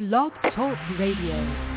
Blog Talk Radio.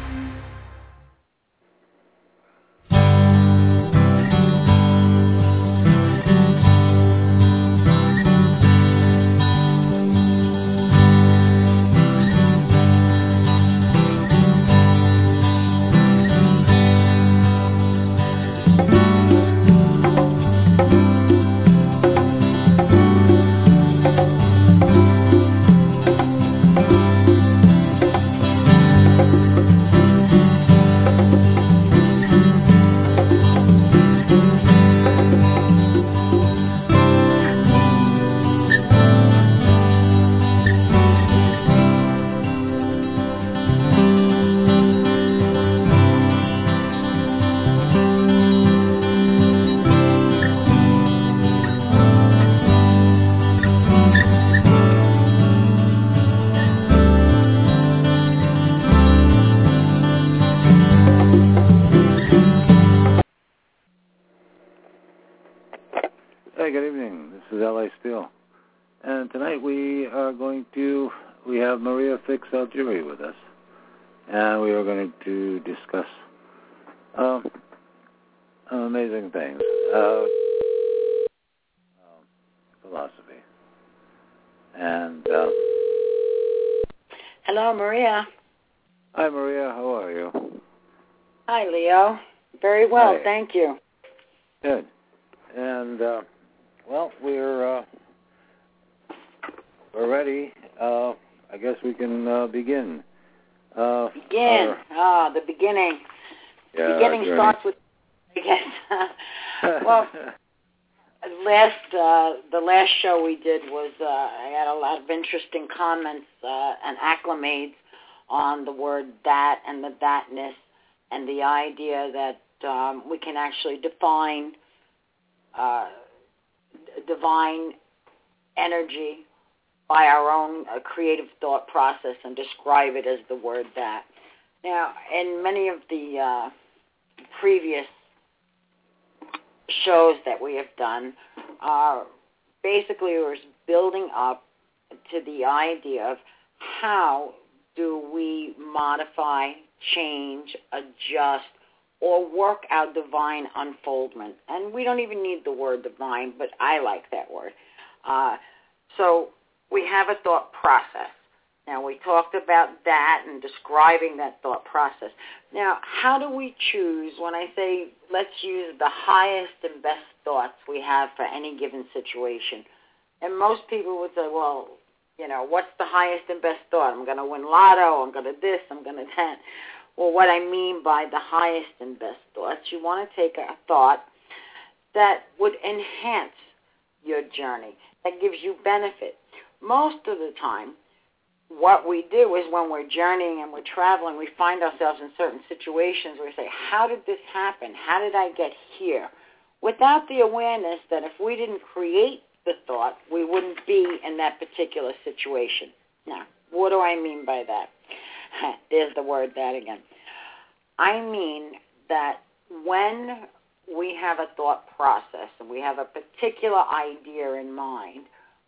Fix Algeri with us. And we are going to discuss um, amazing things. Uh, um, philosophy. And, uh, Hello, Maria. hi Maria, how are you? Hi, Leo. Very well, Hi. thank you. Good. And, uh, well, we're, uh, we're ready. Uh, I guess we can uh, begin. Uh, Begin. our- Ah, the beginning. yeah, the beginning starts with, I guess. well, last uh, the last show we did was uh, I had a lot of interesting comments uh, and acclimates on the word that and the thatness and the idea that um, we can actually define uh, divine energy by our own uh, creative thought process and describe it as the word that. Now, in many of the uh, previous shows that we have done, uh, basically was building up to the idea of how do we modify, change, adjust, or work out divine unfoldment. And we don't even need the word divine, but I like that word. Uh, so we have a thought process. Now we talked about that and describing that thought process. Now, how do we choose when I say let's use the highest and best thoughts we have for any given situation? And most people would say, well, you know, what's the highest and best thought? I'm going to win lotto. I'm going to this. I'm going to that. Well, what I mean by the highest and best thoughts, you want to take a thought that would enhance your journey, that gives you benefit. Most of the time, what we do is when we're journeying and we're traveling, we find ourselves in certain situations where we say, how did this happen? How did I get here? Without the awareness that if we didn't create the thought, we wouldn't be in that particular situation. Now, what do I mean by that? There's the word that again. I mean that when we have a thought process and we have a particular idea in mind,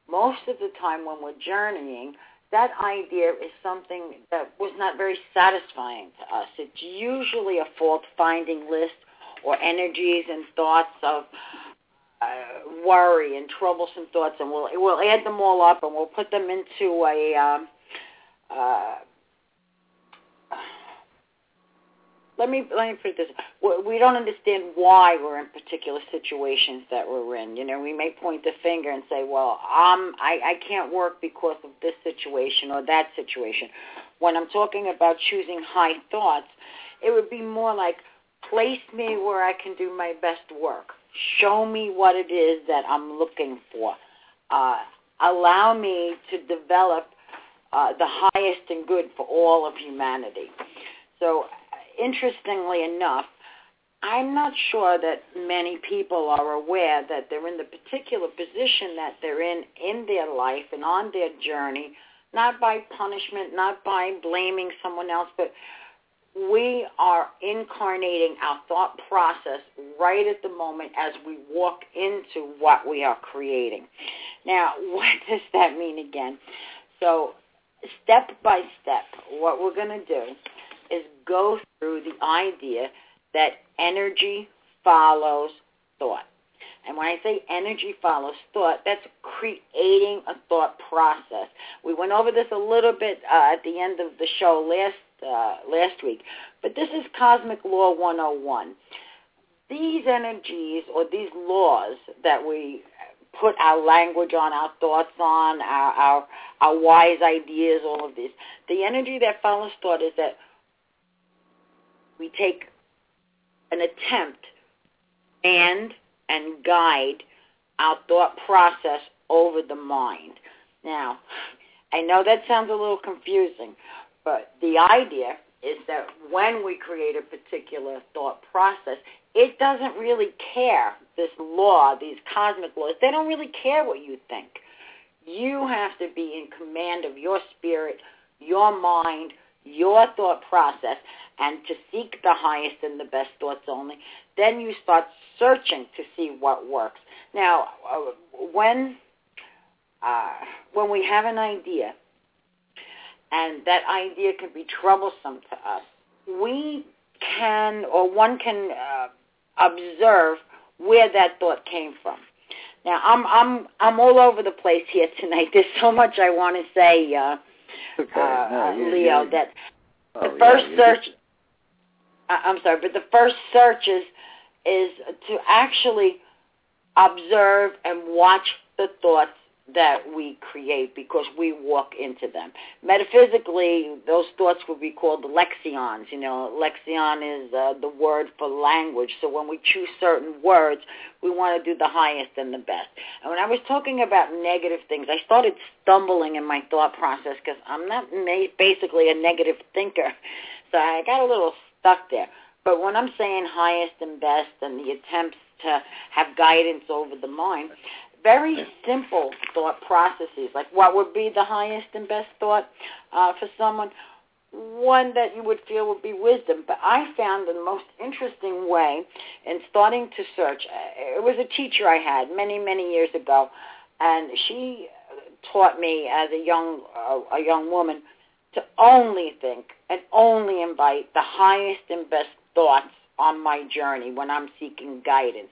most of the time when we're journeying, that idea is something that was not very satisfying to us. It's usually a fault-finding list or energies and thoughts of uh, worry and troublesome thoughts, and we'll we'll add them all up and we'll put them into a um, uh, let me let me put this: we don't understand why we're in particular situations that we're in. You know, we may point the finger and say, "Well, um, I I can't work because of this situation or that situation." When I'm talking about choosing high thoughts, it would be more like place me where I can do my best work. Show me what it is that I'm looking for. Uh, allow me to develop uh, the highest and good for all of humanity. So, interestingly enough, I'm not sure that many people are aware that they're in the particular position that they're in in their life and on their journey, not by punishment, not by blaming someone else, but we are incarnating our thought process right at the moment as we walk into what we are creating. Now, what does that mean again? So step by step, what we're going to do go through the idea that energy follows thought. And when I say energy follows thought, that's creating a thought process. We went over this a little bit uh, at the end of the show last uh, last week, but this is Cosmic Law 101. These energies or these laws that we put our language on, our thoughts on, our, our, our wise ideas, all of this. The energy that follows thought is that we take an attempt and and guide our thought process over the mind. Now, I know that sounds a little confusing, but the idea is that when we create a particular thought process, it doesn't really care, this law, these cosmic laws, they don't really care what you think. You have to be in command of your spirit, your mind, your thought process, and to seek the highest and the best thoughts only. Then you start searching to see what works. Now, uh, when uh, when we have an idea, and that idea can be troublesome to us, we can, or one can uh, observe where that thought came from. Now, I'm I'm I'm all over the place here tonight. There's so much I want to say, uh, Okay. uh, No, you- Leo. you- That oh, the yeah, first you search. I- I'm sorry, but the first search is is to actually observe and watch the thoughts that we create because we walk into them. Metaphysically, those thoughts would be called lexions. You know, lexion is uh, the word for language. So when we choose certain words, we want to do the highest and the best. And when I was talking about negative things, I started stumbling in my thought process because I'm not ma- basically a negative thinker. So I got a little stuck there. But when I'm saying highest and best and the attempts to have guidance over the mind, very simple thought processes, like what would be the highest and best thought uh, for someone, one that you would feel would be wisdom. But I found the most interesting way in starting to search, uh, it was a teacher I had many, many years ago, and she taught me as a young, uh, a young woman to only think and only invite the highest and best thoughts on my journey when I'm seeking guidance.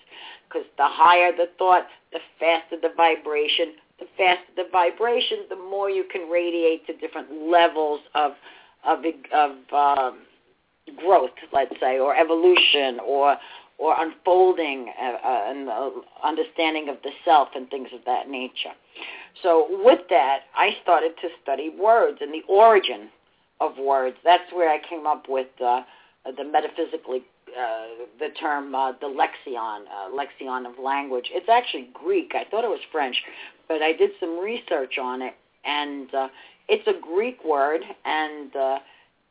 Because the higher the thought, the faster the vibration. The faster the vibration, the more you can radiate to different levels of of of um, growth, let's say, or evolution, or or unfolding uh, uh, and uh, understanding of the self and things of that nature. So with that, I started to study words and the origin of words. That's where I came up with uh, the metaphysically uh, the term uh, the lexion, uh, lexion of language. It's actually Greek. I thought it was French, but I did some research on it, and uh, it's a Greek word, and uh,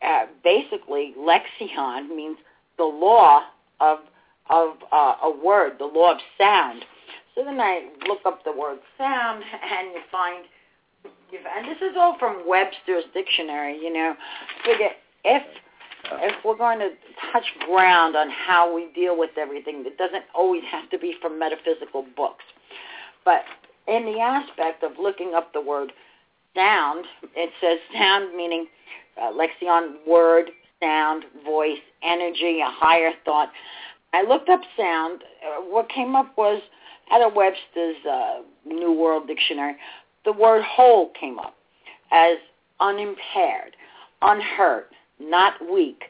uh, basically lexion means the law of of uh, a word, the law of sound. So then I look up the word sound, and you find, and this is all from Webster's dictionary. You know, figure if if we're going to touch ground on how we deal with everything, it doesn't always have to be from metaphysical books. But in the aspect of looking up the word sound, it says sound meaning uh, lexion, word, sound, voice, energy, a higher thought. I looked up sound. Uh, what came up was out of Webster's uh, New World Dictionary, the word whole came up as unimpaired, unhurt, not weak,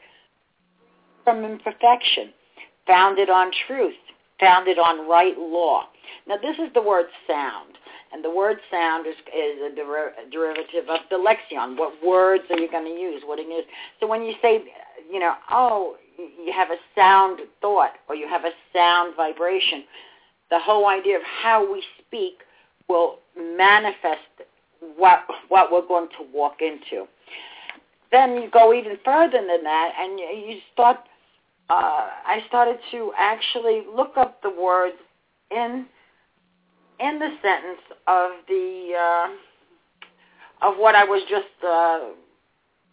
from imperfection, founded on truth, founded on right law. Now this is the word sound, and the word sound is, is a, der- derivative of the lexion. What words are you going to use? What it is. So when you say, you know, oh, you have a sound thought or you have a sound vibration, the whole idea of how we speak will manifest what what we're going to walk into then you go even further than that, and you, start. Uh, I started to actually look up the words in in the sentence of the uh, of what I was just uh,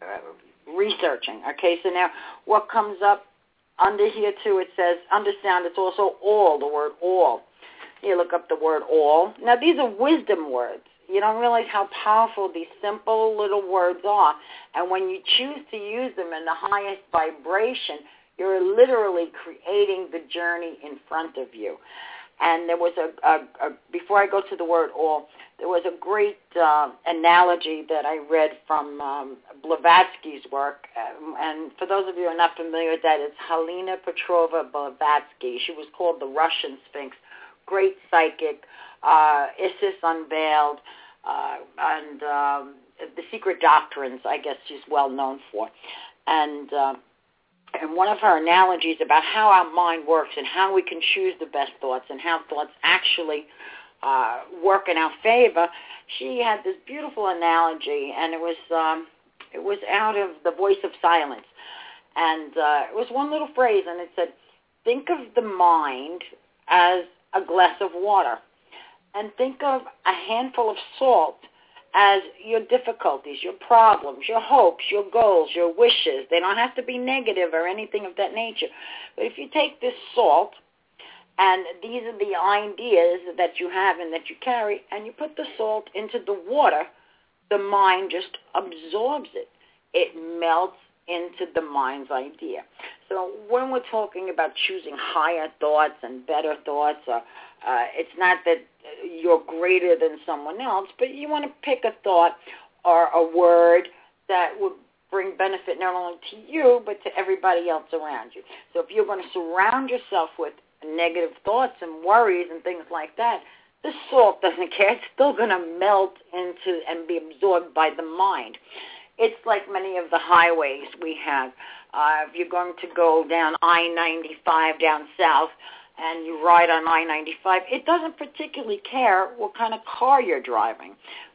uh, researching. Okay, so now what comes up under here too? It says under sound. It's also all the word all. You look up the word all. Now these are wisdom words. You don't realize how powerful these simple little words are. And when you choose to use them in the highest vibration, you're literally creating the journey in front of you. And there was a, a, a before I go to the word all, there was a great uh, analogy that I read from um, Blavatsky's work. Um, and for those of you who are not familiar with that, it's Helena Petrova Blavatsky. She was called the Russian Sphinx. Great psychic. Uh, Isis Unveiled. Uh, and um, The Secret Doctrines, I guess she's well known for. And... Uh, and one of her analogies about how our mind works and how we can choose the best thoughts and how thoughts actually uh, work in our favor, she had this beautiful analogy, and it was um, it was out of the voice of silence, and uh, it was one little phrase, and it said, "Think of the mind as a glass of water, and think of a handful of salt as your difficulties, your problems, your hopes, your goals, your wishes. They don't have to be negative or anything of that nature. But if you take this salt, and these are the ideas that you have and that you carry, and you put the salt into the water, the mind just absorbs it. It melts into the mind's idea. So when we're talking about choosing higher thoughts and better thoughts, uh, uh, it's not that you're greater than someone else, but you want to pick a thought or a word that would bring benefit not only to you, but to everybody else around you. So if you're going to surround yourself with negative thoughts and worries and things like that, the salt doesn't care. It's still going to melt into and be absorbed by the mind. It's like many of the highways we have. Uh, if you're going to go down I-95 down south, and you ride on I-95, it doesn't particularly care what kind of car you're driving.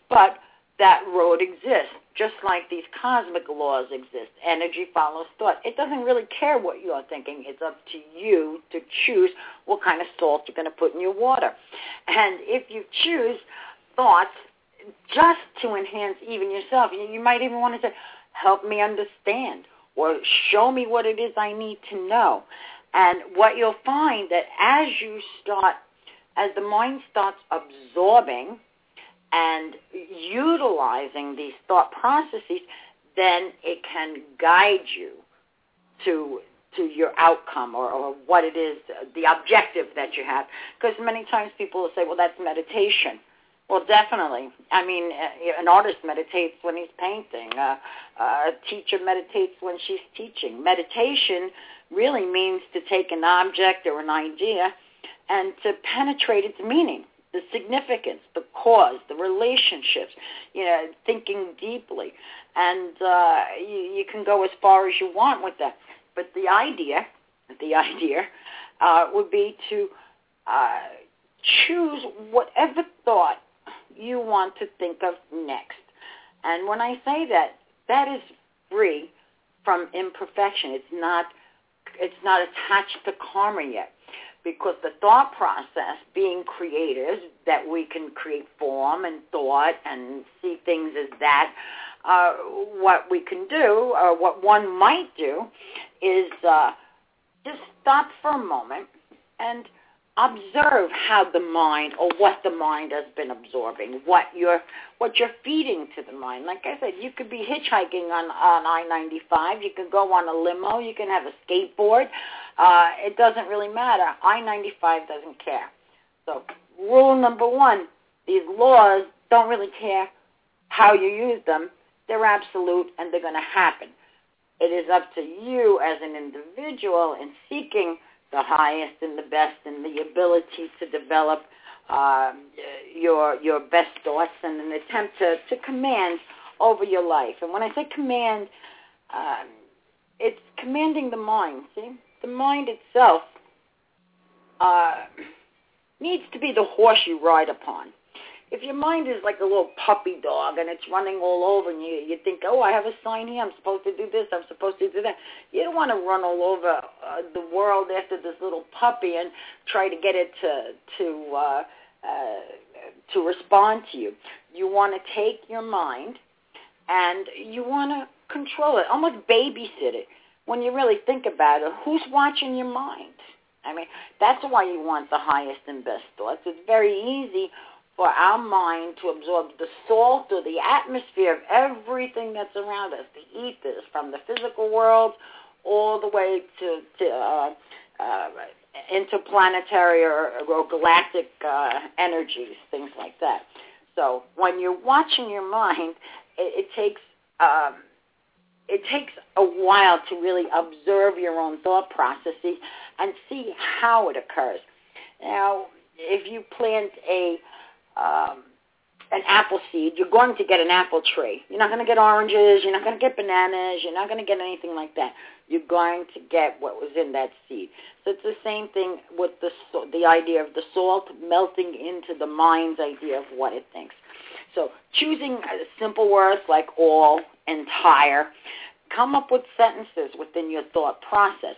But that road exists, just like these cosmic laws exist. Energy follows thought. It doesn't really care what you're thinking. It's up to you to choose what kind of salt you're going to put in your water. And if you choose thoughts just to enhance even yourself, you might even want to say, help me understand or show me what it is I need to know. And what you'll find that as you start, as the mind starts absorbing and utilizing these thought processes, then it can guide you to to your outcome or, or what it is, the objective that you have. Because many times people will say, well, that's meditation. Well, definitely. I mean, uh, an artist meditates when he's painting. Uh, a teacher meditates when she's teaching. Meditation really means to take an object or an idea and to penetrate its meaning, the significance, the cause, the relationships, you know, thinking deeply. And uh, you, you can go as far as you want with that. But the idea, the idea uh, would be to uh, choose whatever thought you want to think of next. And when I say that, that is free from imperfection. It's not it's not attached to karma yet because the thought process, being creators, that we can create form and thought and see things as that, uh, what we can do, or what one might do, is uh, just stop for a moment and observe how the mind or what the mind has been absorbing, what you're what you're feeding to the mind. Like I said, you could be hitchhiking on on I-95, you can go on a limo, you can have a skateboard. Uh, it doesn't really matter. I-95 doesn't care. So rule number one: these laws don't really care how you use them. They're absolute and they're going to happen. It is up to you as an individual in seeking the highest and the best and the ability to develop uh, your your best thoughts and an attempt to, to command over your life. And when I say command, um, it's commanding the mind. See, the mind itself uh, needs to be the horse you ride upon if your mind is like a little puppy dog and it's running all over and you you think, oh, I have a sign here, I'm supposed to do this, I'm supposed to do that. You don't want to run all over uh, the world after this little puppy and try to get it to to uh, uh, to respond to you. You want to take your mind and you want to control it, almost babysit it. When you really think about it, who's watching your mind? I mean, that's why you want the highest and best thoughts. It's very easy for our mind to absorb the salt or the atmosphere of everything that's around us, the ethers, from the physical world all the way to, to uh, uh, interplanetary or, or galactic uh, energies, things like that. So when you're watching your mind, it, it takes um, it takes a while to really observe your own thought processes and see how it occurs. Now, if you plant a um, an apple seed, you're going to get an apple tree. You're not going to get oranges. You're not going to get bananas. You're not going to get anything like that. You're going to get what was in that seed. So it's the same thing with the the idea of the salt melting into the mind's idea of what it thinks. So choosing simple words like all, entire, come up with sentences within your thought process.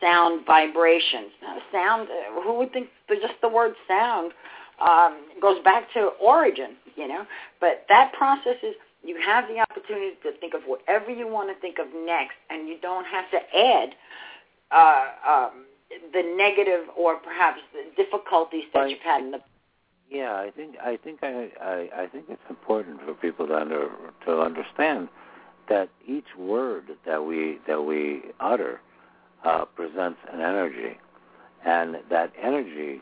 Sound vibrations. Now, sound. Who would think just the word sound um, goes back to origin? You know, but that process is you have the opportunity to think of whatever you want to think of next, and you don't have to add uh, um, the negative or perhaps the difficulties that you've had in the yeah, I think I think I, I I think it's important for people to under to understand that each word that we that we utter uh, presents an energy, and that energy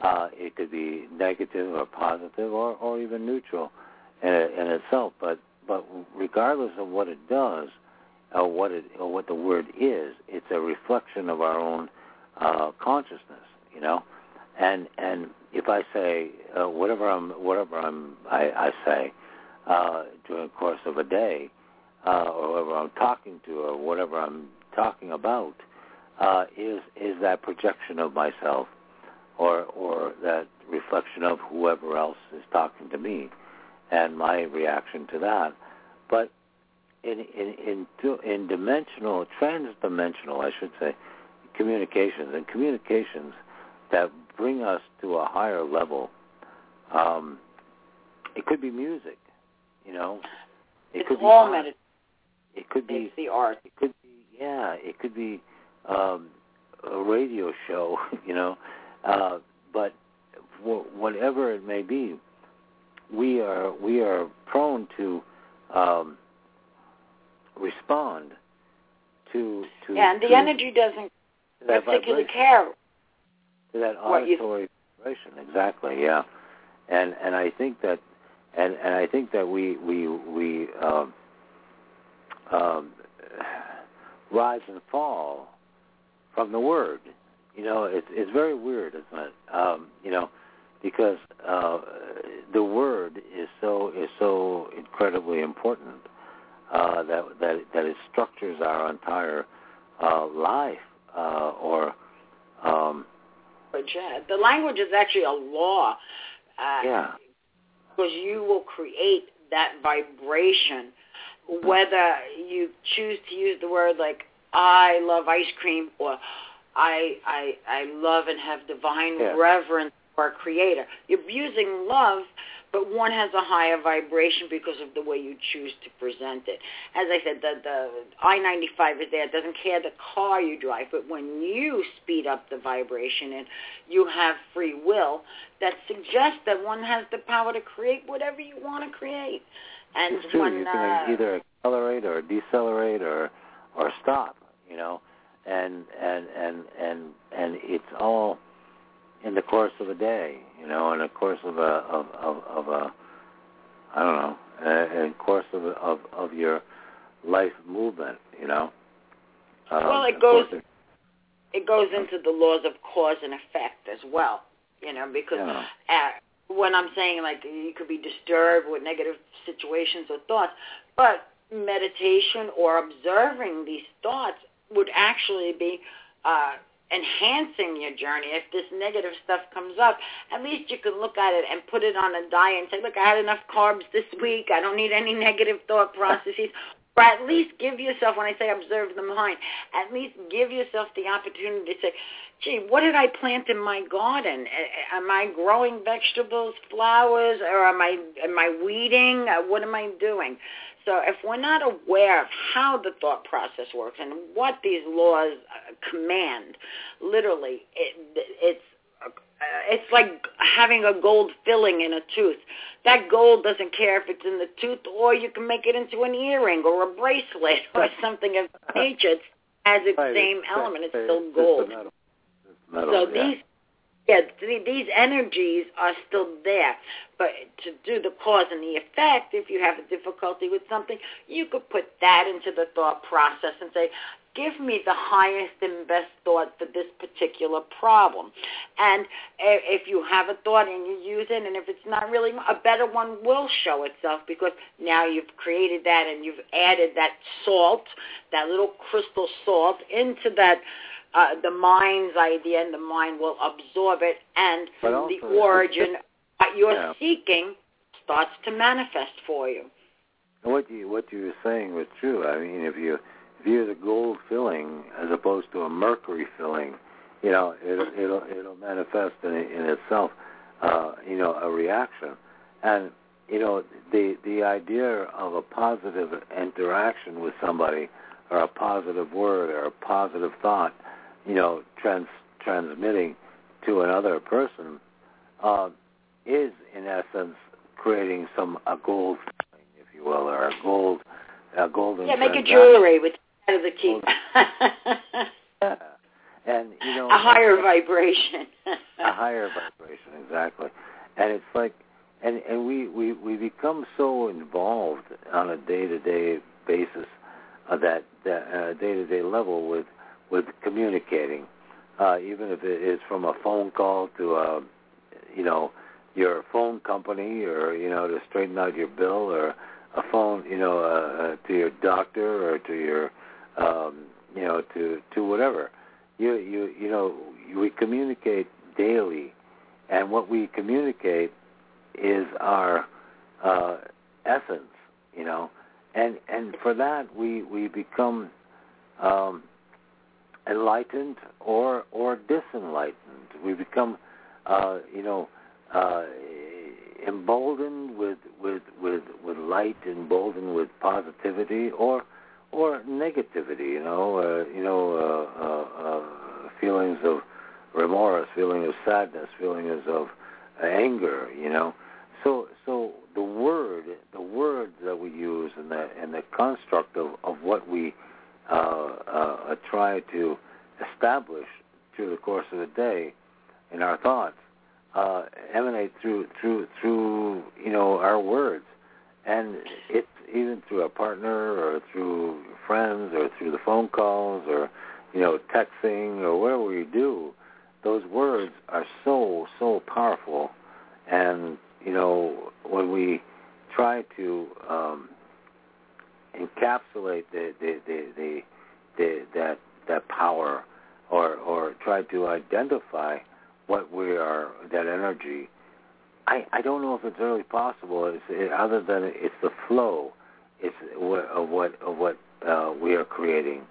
uh, it could be negative or positive or, or even neutral in, in itself. But but regardless of what it does or what it or what the word is, it's a reflection of our own uh, consciousness. You know, and and if I say uh, whatever I'm whatever I'm I, I say uh, during the course of a day, uh, or whoever I'm talking to, or whatever I'm talking about, uh, is is that projection of myself, or or that reflection of whoever else is talking to me, and my reaction to that. But in in in, in dimensional, transdimensional, I should say, communications and communications that bring us to a higher level. Um, it could be music, you know. It it's could be all art. It could be it's the art. It could be yeah. It could be um, a radio show, you know. Uh, but for whatever it may be, we are we are prone to um, respond to to yeah, and the energy doesn't that particularly care to that auditory vibration. Exactly, yeah. And and I think that and and I think that we we we um, um, rise and fall from the word. You know, it's it's very weird, isn't it? Um, you know, because uh, the word is so is so incredibly important uh, that that that it structures our entire uh, life uh, or um, the language is actually a law. Uh, yeah Because you will create that vibration, whether you choose to use the word like "I love ice cream" or "I I I love and have divine Yeah. reverence for our Creator." You're using love, but one has a higher vibration because of the way you choose to present it. As I said, the the I-95 is there. It doesn't care the car you drive, but when you speed up the vibration and you have free will, that suggests that one has the power to create whatever you want to create. And it's true. when you can uh, either accelerate or decelerate or or stop. You know, and and and and and it's all in the course of a day. You know, in the course of a of of, of a I don't know, uh, in the course of of of your life movement. You know. Um, Well, it goes- course it goes into the laws of cause and effect as well. You know, because Yeah. uh, when I'm saying like you could be disturbed with negative situations or thoughts, but meditation or observing these thoughts would actually be uh, enhancing your journey. If this negative stuff comes up, at least you can look at it and put it on a diet and say, look, I had enough carbs this week. I don't need any negative thought processes. Or at least give yourself, when I say observe the mind, at least give yourself the opportunity to say, gee, what did I plant in my garden? Am I growing vegetables, flowers, or am I am I weeding? Uh, What am I doing? So if we're not aware of how the thought process works and what these laws uh, command, literally, it, it's it's like having a gold filling in a tooth. That gold doesn't care if it's in the tooth, or you can make it into an earring or a bracelet or something of nature. It has its Right, same element. It's still gold. It's metal, So yeah. these, yeah, th- these energies are still there. But to do the cause and the effect, if you have a difficulty with something, you could put that into the thought process and say, give me the highest and best thought for this particular problem. And if you have a thought and you use it, and if it's not really, a better one will show itself because now you've created that and you've added that salt, that little crystal salt into that uh, the mind's idea, and the mind will absorb it, and the origin what you're Yeah. seeking starts to manifest for you. What you what you were saying was true. I mean, if you if you use a gold filling as opposed to a mercury filling, you know, it'll it'll it'll manifest in in itself, uh, you know, a reaction, and you know the the idea of a positive interaction with somebody, or a positive word, or a positive thought, you know, trans transmitting to another person, uh, is in essence creating some a gold if you will, or a gold a golden Yeah, make a jewelry with out of the key. Yeah. And you know a higher vibration. a higher vibration, exactly. And it's like and and we we we become so involved on a day-to-day basis uh, that that uh, day-to-day level with with communicating uh even if it is from a phone call to you know your phone company or you know to straighten out your bill or a phone you know uh, uh, to your doctor or to your um you know to to whatever. You you you know we communicate daily. And what we communicate is our uh essence you know. And and for that we we become um enlightened or or disenlightened. We become uh you know uh emboldened with with with with light emboldened with positivity or or negativity you know uh, you know uh, uh, uh feelings of remorse feelings of sadness feelings of anger you know. So so the word the words that we use and the and the construct of of what we uh, uh, try to establish through the course of the day in our thoughts uh, emanate through through through you know our words, and it's even through a partner or through friends or through the phone calls or you know texting or whatever we do. Those words are so so powerful, and you know when we try to um, encapsulate the the, the, the, the that that power or or try to identify what we are that energy i i don't know if it's really possible it's it, other than it's the flow it's what, of what of what uh, we are creating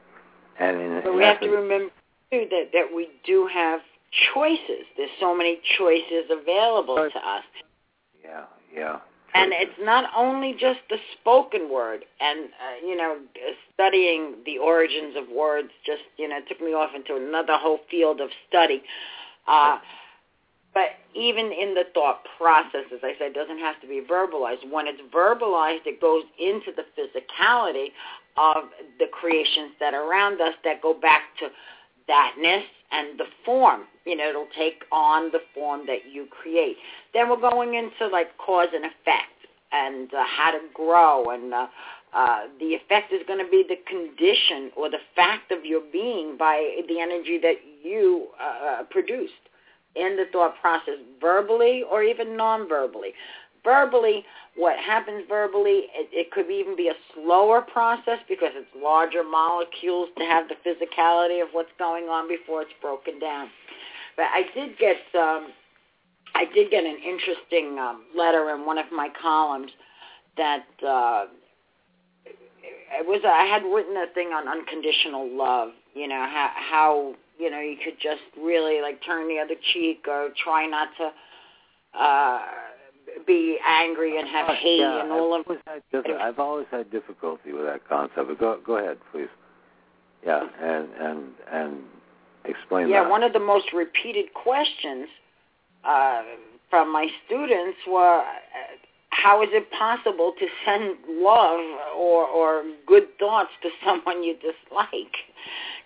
and in, But we have to remember too that that we do have choices. There's so many choices available to us. yeah yeah And it's not only just the spoken word, and uh, you know, studying the origins of words just you know took me off into another whole field of study. Uh, but even in the thought process, as I said, doesn't have to be verbalized. When it's verbalized, it goes into the physicality of the creations that are around us that go back to thatness and the form. You know, it'll take on the form that you create. Then we're going into like cause and effect and uh, how to grow and uh, uh, the effect is going to be the condition or the fact of your being by the energy that you uh, produced in the thought process, verbally or even non-verbally. Verbally, what happens verbally, it, it could even be a slower process because it's larger molecules to have the physicality of what's going on before it's broken down. But I did get um, I did get an interesting um, letter in one of my columns that uh, it was I had written a thing on unconditional love. You know how how you know you could just really like turn the other cheek or try not to uh, be angry and have hate yeah, and all I've of always, had I've always had difficulty with that concept. But go go ahead, please. Yeah, and and and explain yeah. that. One of the most repeated questions uh, from my students were, uh, how is it possible to send love or, or good thoughts to someone you dislike?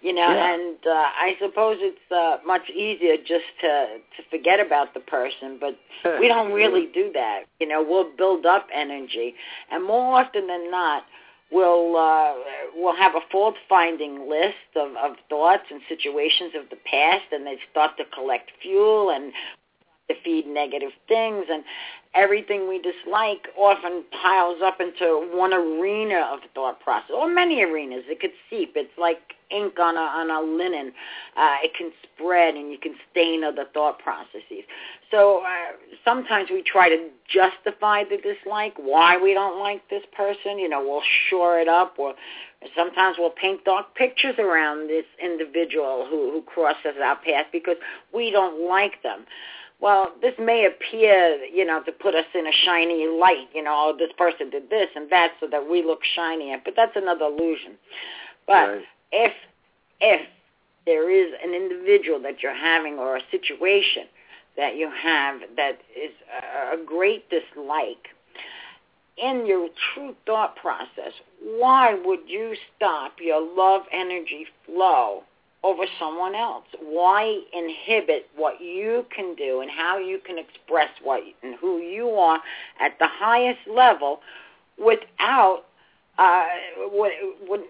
You know, Yeah. and uh, I suppose it's uh, much easier just to to forget about the person, but we don't really do that. You know, we'll build up energy, and more often than not, we'll uh, we'll have a fault finding list of, of thoughts and situations of the past, and they start to collect fuel and to feed negative things and everything we dislike often piles up into one arena of thought process or many arenas. It could seep. It's like ink on a on a linen. Uh, it can spread and you can stain other thought processes. So uh, sometimes we try to justify the dislike why we don't like this person you know we'll shore it up or sometimes we'll paint dark pictures around this individual who who crosses our path because we don't like them well, this may appear, you know, to put us in a shiny light, you know, oh, this person did this and that so that we look shinier, but that's another illusion. But Right. if if there is an individual that you're having or a situation that you have that is a great dislike, in your true thought process, why would you stop your love energy flow over someone else? Why inhibit what you can do and how you can express what and who you are at the highest level without uh what, what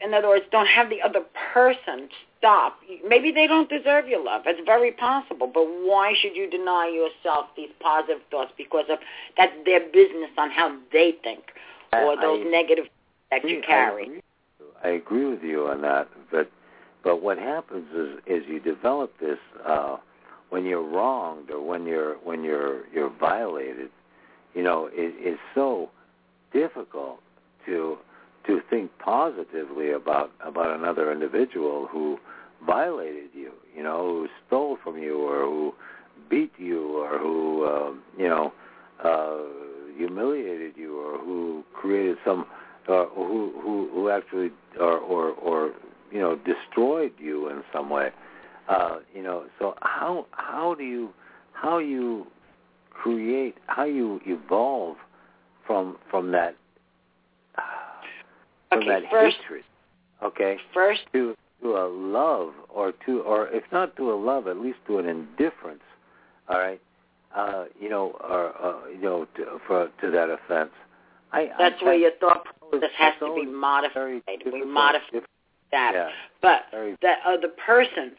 in other words, don't have the other person stop. Maybe they don't deserve your love. It's very possible. But why should you deny yourself these positive thoughts? Because of that's their business on how they think, or those I- negative that you carry. I agree with you on that, but but what happens is is you develop this uh, when you're wronged or when you're when you're you're violated. You know, it, it's so difficult to to think positively about about another individual who violated you. You know, who stole from you or who beat you or who um, you know uh, humiliated you or who created some uh, who who who actually or or or you know destroyed you in some way. Uh, you know, so how how do you how you create how you evolve from from that from Okay, that first- hatred, okay, First, to to a love or to or if not to a love, at least to an indifference. All right, uh, you know, or uh, you know, to, for to that offense. I that's I, where your thought process has to be modified. We modify that. Yeah, But that other person,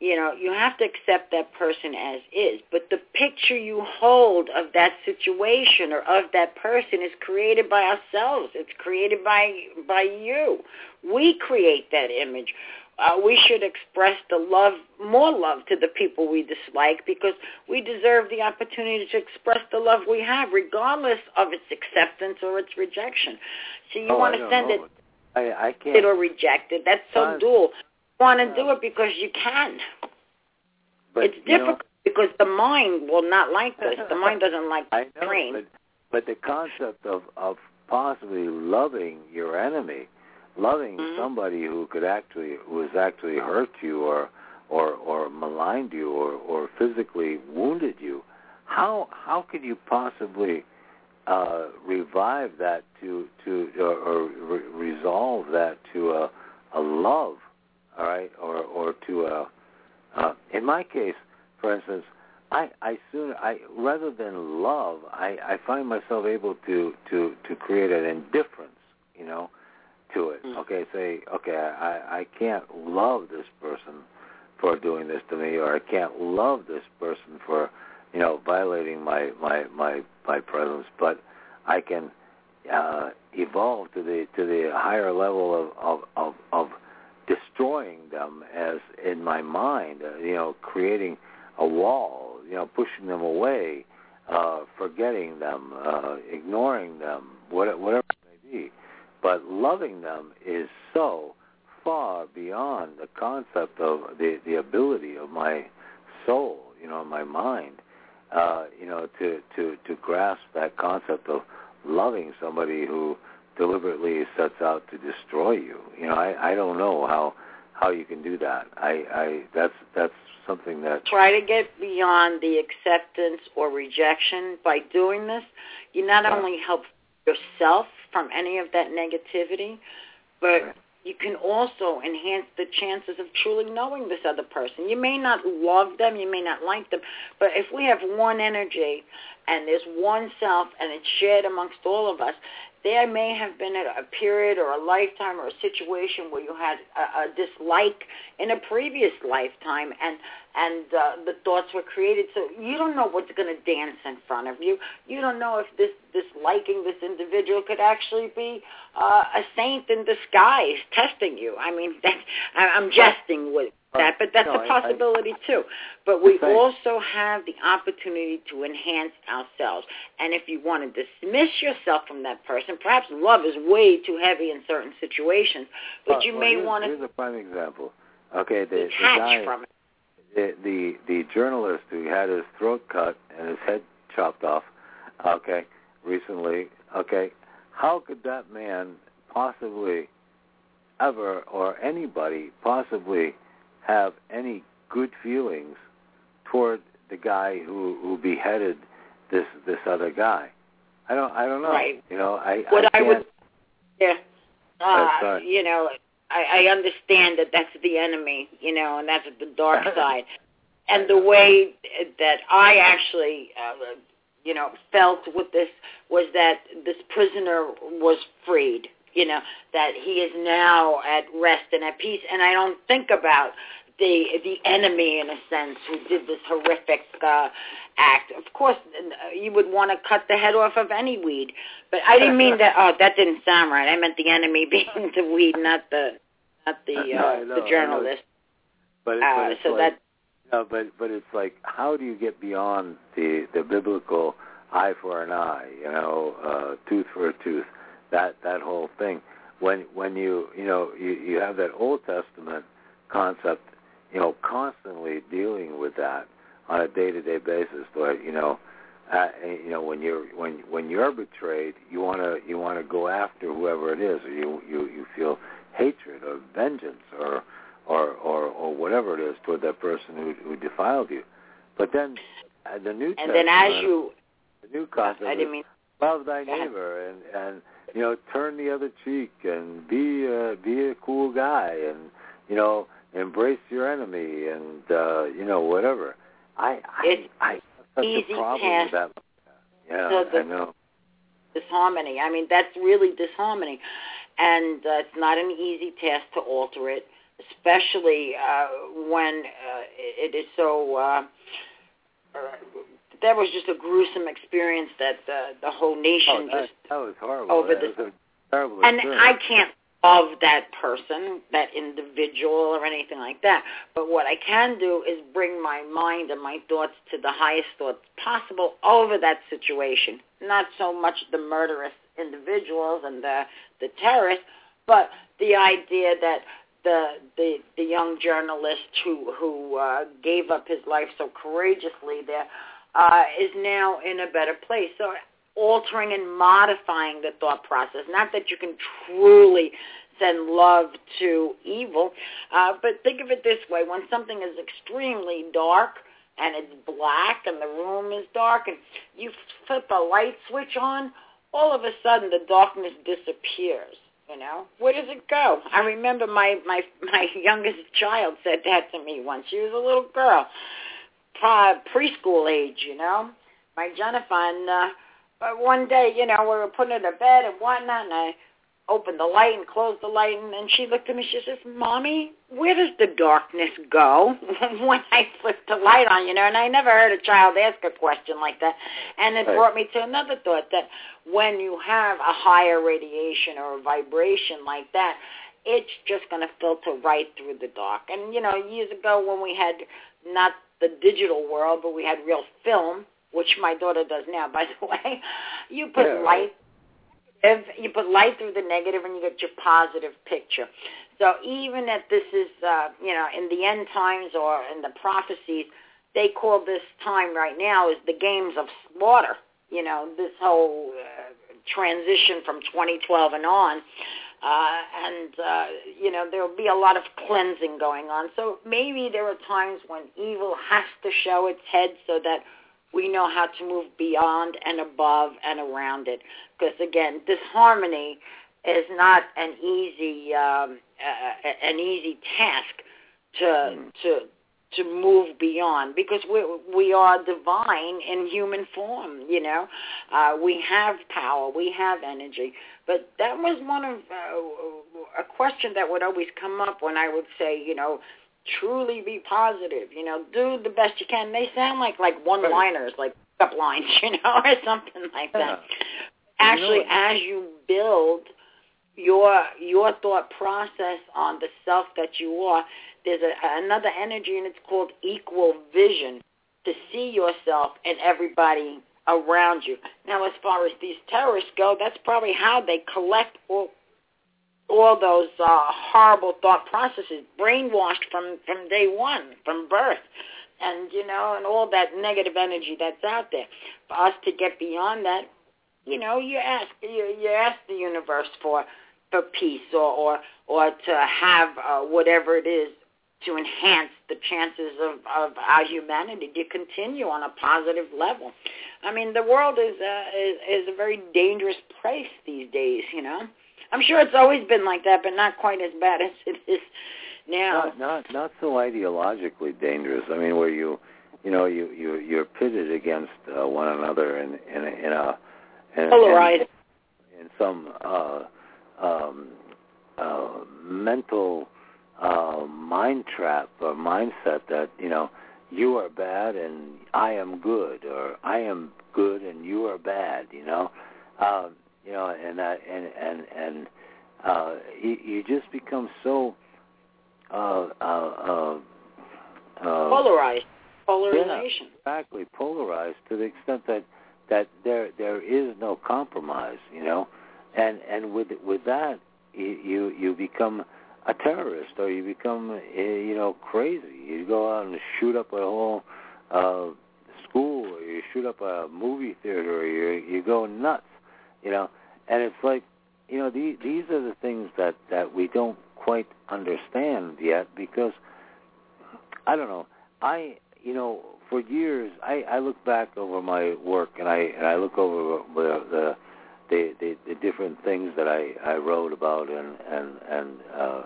you know, you have to accept that person as is. But the picture you hold of that situation or of that person is created by ourselves. It's created by by you. We create that image. Uh, we should express the love, more love to the people we dislike because we deserve the opportunity to express the love we have, regardless of its acceptance or its rejection. So you oh, want to send it I I can't. it or reject it. That's so Fine. dual. You want to Yeah. do it because you can. but, it's you know, difficult because the mind will not like this. The mind doesn't like I know, train. but but the concept of of possibly loving your enemy, loving Mhm. somebody who could actually who has actually hurt you or or or maligned you or or physically wounded you, how how could you possibly uh, revive that to to or, or re- resolve that to a a love, all right, or or to a uh, in my case, for instance, I, I sooner I rather than love, I, I find myself able to, to, to create an indifference, you know, to it. Mm. Okay, say, okay, I, I can't love this person for doing this to me, or I can't love this person for, you know, violating my my my, my presence, but I can uh, evolve to the to the higher level of of, of, of destroying them as in my mind, uh, you know, creating a wall, you know, pushing them away, uh, forgetting them, uh, ignoring them, what, whatever it may be. But loving them is so far beyond the concept of the, the ability of my soul, you know, my mind, uh, you know, to, to, to grasp that concept of loving somebody who deliberately sets out to destroy you. You know, I, I don't know how how you can do that. I, I that's that's something that try to get beyond the acceptance or rejection by doing this. You not Yeah. only help yourself from any of that negativity, but Right. You can also enhance the chances of truly knowing this other person. You may not love them, you may not like them, but if we have one energy and there's one self and it's shared amongst all of us, there may have been a, period or a lifetime or a situation where you had a, a dislike in a previous lifetime and and uh, the thoughts were created. So you don't know what's going to dance in front of you. You don't know if this this liking this individual could actually be uh, a saint in disguise testing you. I mean that i'm jesting with that but that's No, I- a I- possibility too but we also have the opportunity to enhance ourselves and if you want to dismiss yourself from that person perhaps love is way too heavy in certain situations but Well, you may want to Here's a prime example. Okay, the, the detach guy, from it the, the the journalist who had his throat cut and his head chopped off. Okay, recently. Okay, how could that man possibly ever or anybody possibly have any good feelings toward the guy who who beheaded this this other guy? I don't I don't know. Right. You know I what I, I, would, yeah, uh, you know, I, I understand that that's the enemy, you know, and that's the dark side, and the way that I actually, uh, you know, felt with this was that this prisoner was freed, you know, that he is now at rest and at peace, and I don't think about the the enemy in a sense who did this horrific uh, act. Of course, uh, you would want to cut the head off of any weed, but I didn't mean that. Oh, that didn't sound right. I meant the enemy being the weed, not the not the uh, I know, the journalist. but, it, Uh, but so like, that No, but but it's like, how do you get beyond the the biblical eye for an eye, you know, uh, tooth for a tooth, that that whole thing? When when you you know you you have that Old Testament concept, you know, constantly dealing with that on a day to day basis. But you know, uh, you know when you're when when you're betrayed, you want to you want to go after whoever it is, or you you you feel hatred or vengeance or or or or whatever it is toward that person who who defiled you. But then uh, the New and then as you, the new concept I didn't mean. Love thy neighbor and and you know turn the other cheek and be uh, be a cool guy and you know embrace your enemy and uh you know whatever i i It's i have such easy a problem with that yeah So the- i know disharmony. I mean, that's really disharmony, and uh, it's not an easy task to alter it, especially uh, when uh, it is so. Uh, uh, that was just a gruesome experience that the the whole oh nation that, just that was horrible over that the- was terrible and experience. I can't love that person, that individual, or anything like that. But what I can do is bring my mind and my thoughts to the highest thoughts possible over that situation. Not so much the murderous individuals and the the terrorists, but the idea that the the the young journalist who who uh, gave up his life so courageously there uh, is now in a better place. So altering and modifying the thought process. Not that you can truly send love to evil, uh, but think of it this way: when something is extremely dark and it's black and the room is dark, and you flip a light switch on, all of a sudden the darkness disappears. You know, where does it go? I remember my my my youngest child said that to me once. She was a little girl, pre- preschool age. You know, my Jennifer, and uh, but one day, you know, we were putting her to bed and whatnot, and I opened the light and closed the light, and, and she looked at me. She says, "Mommy, where does the darkness go when I flip the light on?" You know, and I never heard a child ask a question like that, and it Right. brought me to another thought that when you have a higher radiation or a vibration like that, it's just going to filter right through the dark. And you know, years ago when we had not the digital world, but we had real film, which my daughter does now, by the way. You put Yeah, light, if you put light through the negative, and you get your positive picture. So even if this is, uh, you know, in the end times or in the prophecies, they call this time right now is the games of slaughter. You know, this whole uh, transition from 2012 and on. Uh, and uh, you know there will be a lot of cleansing going on. So maybe there are times when evil has to show its head so that we know how to move beyond and above and around it. Because again, disharmony is not an easy um, uh, an easy task to mm. to to move beyond because we we are divine in human form. You know, uh, we have power, we have energy. But that was one of uh, a question that would always come up when I would say, you know, truly be positive. You know, do the best you can. They sound like like one-liners, like up lines, you know, or something like that. Actually, you know as you build your your thought process on the self that you are, there's a, another energy, and it's called equal vision to see yourself and everybody around you. Now, as far as these terrorists go, that's probably how they collect all all those uh, horrible thought processes, brainwashed from from day one, from birth, and you know, and all that negative energy that's out there. For us to get beyond that, you know, you ask you, you ask the universe for for peace or or or to have uh, whatever it is to enhance the chances of, of our humanity to continue on a positive level. I mean, the world is, uh, is is a very dangerous place these days. You know, I'm sure it's always been like that, but not quite as bad as it is now. Not not, not so ideologically dangerous. I mean, where you you know you you you're pitted against uh, one another in in a, in a in, polarized in, in some uh, um, uh, mental uh, mind trap or mindset that you know you are bad and I am good, or I am good and you are bad. You know, uh, you know, and that and and and uh, you, you just become so uh, uh, uh, uh, polarized. Polarization. Yeah, exactly, polarized to the extent that that there there is no compromise. You know, and and with with that you you, you become a terrorist or you become eh, you know crazy. You go out and shoot up a whole uh school or you shoot up a movie theater or you you go nuts you know? And it's like you know these these are the things that that we don't quite understand yet because i don't know. I you know for years i i look back over my work and i and i look over the the the, the, the different things that I, I wrote about and and and uh,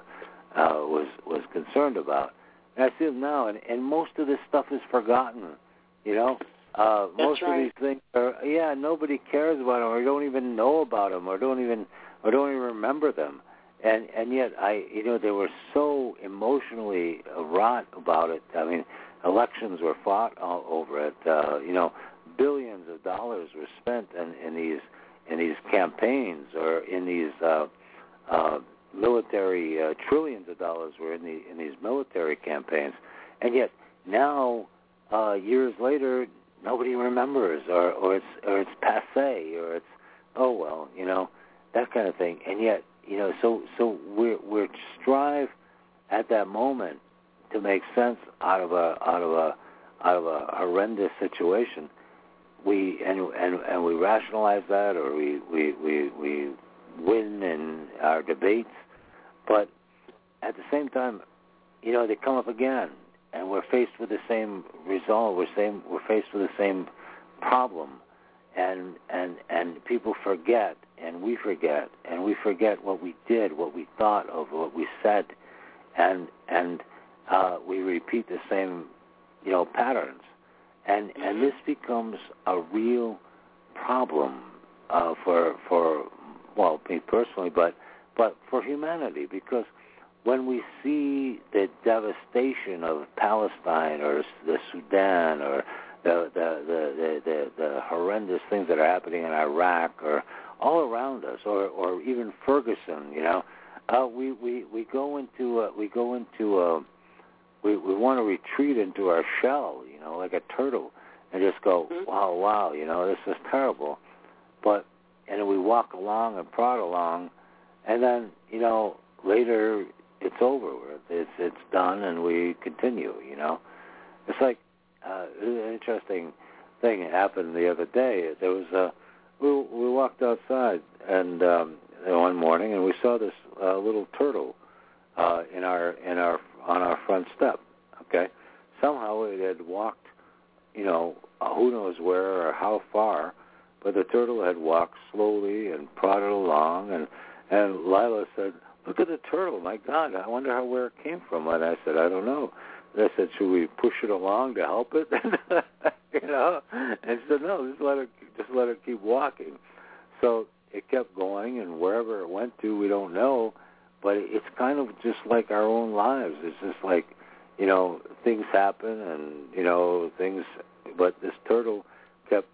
uh, was was concerned about. And I see them now, and, and most of this stuff is forgotten. You know, uh, most right. of these things are yeah, nobody cares about them, or don't even know about them, or don't even or don't even remember them. And and yet I, you know, they were so emotionally wrought about it. I mean, elections were fought all over it. Uh, you know, billions of dollars were spent in, in these in these campaigns or in these uh, uh, military uh, trillions of dollars were in the in these military campaigns, and yet now uh, years later nobody remembers or or it's or it's passe or it's oh well you know that kind of thing, and yet you know so so we're we're strive at that moment to make sense out of a out of a out of a horrendous situation we and and and we rationalize that or we we we we win in our debates. But at the same time you know they come up again and we're faced with the same result we're same we're faced with the same problem. And and and people forget and we forget and we forget what we did what we thought of what we said. And and uh we repeat the same you know patterns and and this becomes a real problem uh, for for well me personally, but but for humanity because when we see the devastation of Palestine or the Sudan or the the the the, the, the horrendous things that are happening in Iraq or all around us or or even Ferguson, you know, uh, we we we go into uh, we go into uh, we we want to retreat into our shell, you know, like a turtle, and just go, mm-hmm. wow, wow, you know, this is terrible. But and then we walk along and prod along, and then you know later it's over. It's it's done, and we continue. You know, it's like uh, an interesting thing happened the other day. There was a we we walked outside, and um, one morning, and we saw this uh, little turtle uh, in our in our on our front step. Okay, somehow it had walked, you know, uh, who knows where or how far, but the turtle had walked slowly and prodded along, and and Lila said, "Look at the turtle! My God, I wonder how where it came from." And I said, "I don't know." And I said, "Should we push it along to help it?" you know, and she said, "No, just let it just let it keep walking." So it kept going, and wherever it went to, we don't know. But it's kind of just like our own lives. It's just like, you know, things happen, and you know things. But this turtle kept,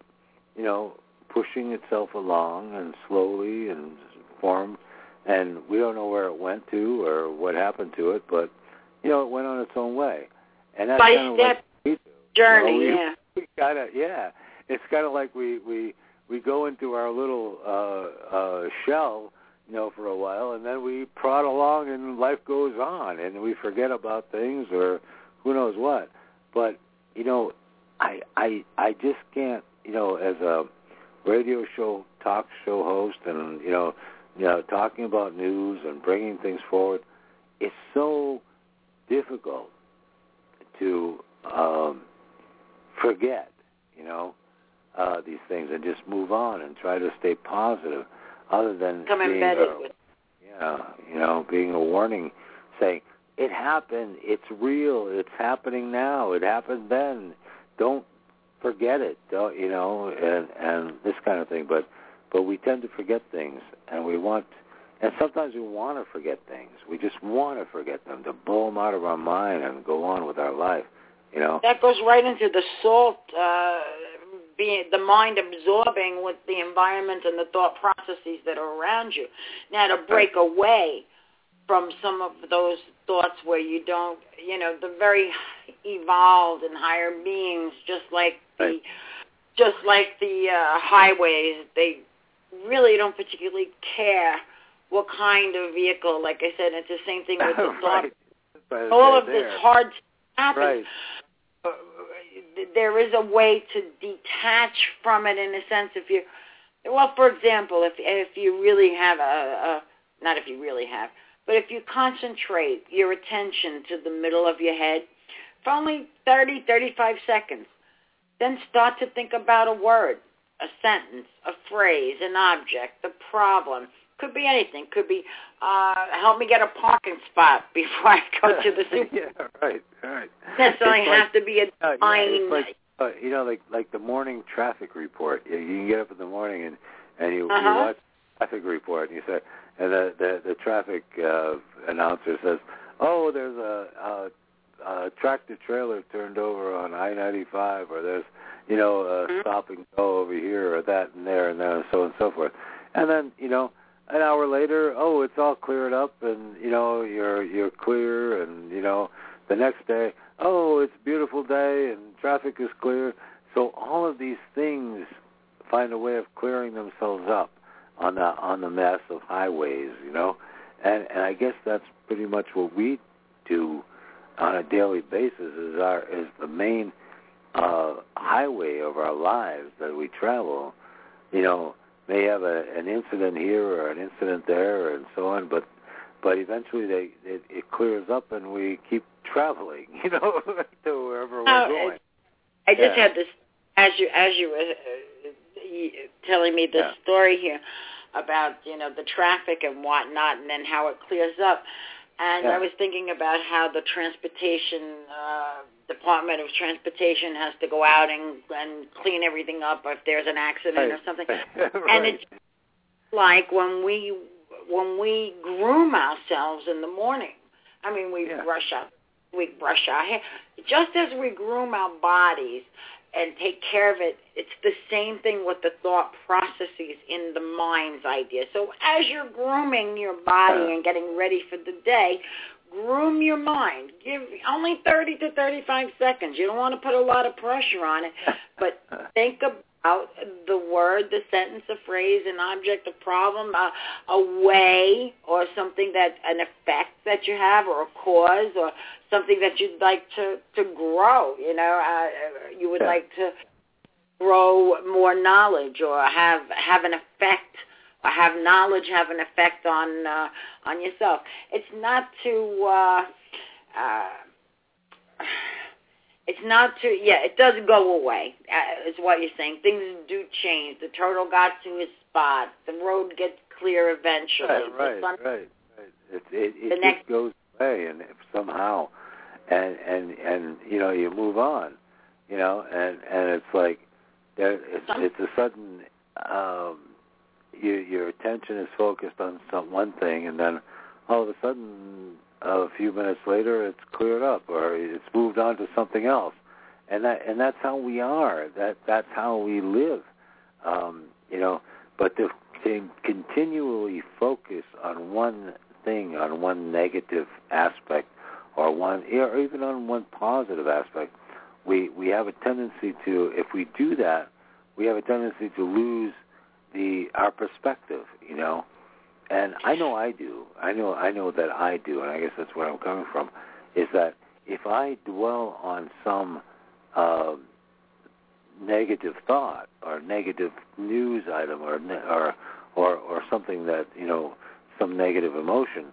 you know, pushing itself along and slowly and formed, and we don't know where it went to or what happened to it, but you know, it went on its own way. And that's By kind of step like we journey, You know, we, yeah. we of yeah. It's kind of like we we we go into our little uh uh shell, you know, for a while, and then we prod along, and life goes on, and we forget about things or who knows what. But you know, I I I just can't, you know, as a radio show talk show host, and you know, you know, talking about news and bringing things forward, it's so difficult to um, forget, you know, uh, these things and just move on and try to stay positive, other than Come being embedded a, yeah, you know, being a warning, saying it happened, it's real, it's happening now, it happened then. Don't forget it, don't, you know, and and this kind of thing. But but we tend to forget things, and we want, and sometimes we want to forget things. We just want to forget them, to blow them out of our mind and go on with our life, you know. that goes right into the salt uh being the mind absorbing with the environment and the thought processes that are around you now to break away from some of those thoughts where you don't you know the very evolved and higher beings just like the Right. just like the uh highways they really don't particularly care what kind of vehicle like i said it's the same thing with the thought right. All of this hard happens Right. uh, there is a way to detach from it in a sense if you well for example if if you really have a, a not if you really have but if you concentrate your attention to the middle of your head for only 30 35 seconds then start to think about a word a sentence a phrase an object a problem could be anything could be uh help me get a parking spot before i go to the super yeah, right, right. necessarily like- have to be a Yeah, yeah, divine like uh, you know, like like the morning traffic report. You, you can get up in the morning and and you, Uh-huh. you watch the traffic report, and you say, and the the, the traffic uh, announcer says, "Oh, there's a, a, a tractor trailer turned over on I-95, or there's you know a Mhm. stop and go over here, or that and there, and there, and so on and so forth." And then you know, an hour later, oh, it's all cleared up, and you know you're you're clear, and you know the next day, oh, it's a beautiful day and traffic is clear. So all of these things find a way of clearing themselves up on the on the mess of highways, you know. And and I guess that's pretty much what we do on a daily basis is our is the main uh highway of our lives that we travel. You know, may have a, an incident here or an incident there and so on, but but eventually they it, it clears up and we keep traveling, you know, to wherever Oh, we're going. I just Yeah. had this as you as you were uh, telling me this Yeah. story here about you know the traffic and whatnot, and then how it clears up. And Yeah. I was thinking about how the transportation uh, department of transportation has to go out and and clean everything up if there's an accident or something. right. And it's like when we when we groom ourselves in the morning. I mean, we Yeah. brush our we brush our hair. Just as we groom our bodies and take care of it, it's the same thing with the thought processes in the mind's idea. So as you're grooming your body and getting ready for the day, groom your mind. Give only 30 to 35 seconds. You don't want to put a lot of pressure on it, but think about the word, the sentence, a phrase, an object, a problem, a, a way, or something that an effect that you have, or a cause, or something that you'd like to to grow. You know, uh, you would Yeah. like to grow more knowledge, or have have an effect have knowledge have an effect on uh, on yourself. It's not to uh, uh, it's not to yeah it does go away uh, is what you're saying things do change the turtle got to his spot the road gets clear eventually right right right, right. it it, it The just next- goes away and if somehow and and and you know you move on you know and and it's like there it's, it's a sudden um your your attention is focused on some one thing and then all of a sudden a few minutes later it's cleared up or it's moved on to something else. And that and that's how we are. That that's how we live. Um you know but to, to continually focus on one thing on one negative aspect or one or even on one positive aspect we we have a tendency to if we do that we have a tendency to lose the our perspective you know and I know I do. I know I know that I do, and I guess that's where I'm coming from. Is that if I dwell on some uh, negative thought or negative news item or or or or something that you know some negative emotion,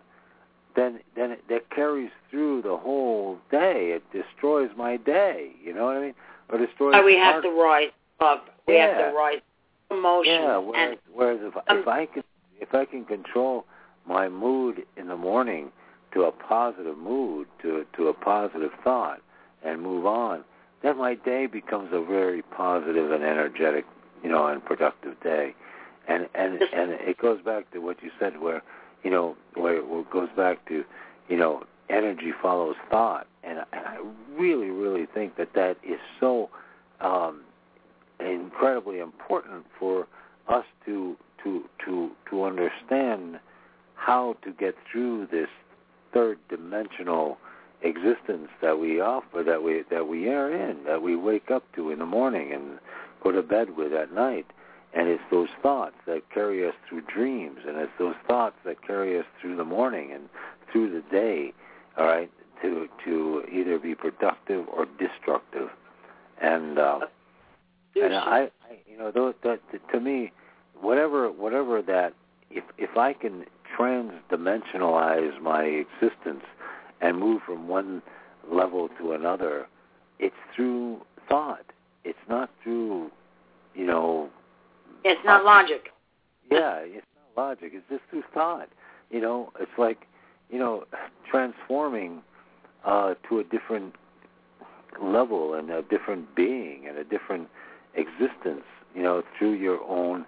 then then it, that carries through the whole day. It destroys my day. You know what I mean? Or destroys. why we have to rise up we have to rise emotion yeah, whereas, and whereas if um, if I can if I can control my mood in the morning to a positive mood, to to a positive thought, and move on, then my day becomes a very positive and energetic, you know, and productive day. And and and it goes back to what you said, where you know, where it goes back to, you know, energy follows thought, and I, and I really really think that that is so. Um, incredibly important for us to to to to understand how to get through this third dimensional existence that we offer that we that we are in that we wake up to in the morning and go to bed with at night. And it's those thoughts that carry us through dreams and it's those thoughts that carry us through the morning and through the day all right to to either be productive or destructive. And uh, and I, I you know those that to me whatever whatever that if if I can transdimensionalize my existence and move from one level to another it's through thought. It's not through you know it's not logic. Yeah it's not logic. It's just through thought. You know it's like you know transforming uh to a different level and a different being and a different existence, you know, through your own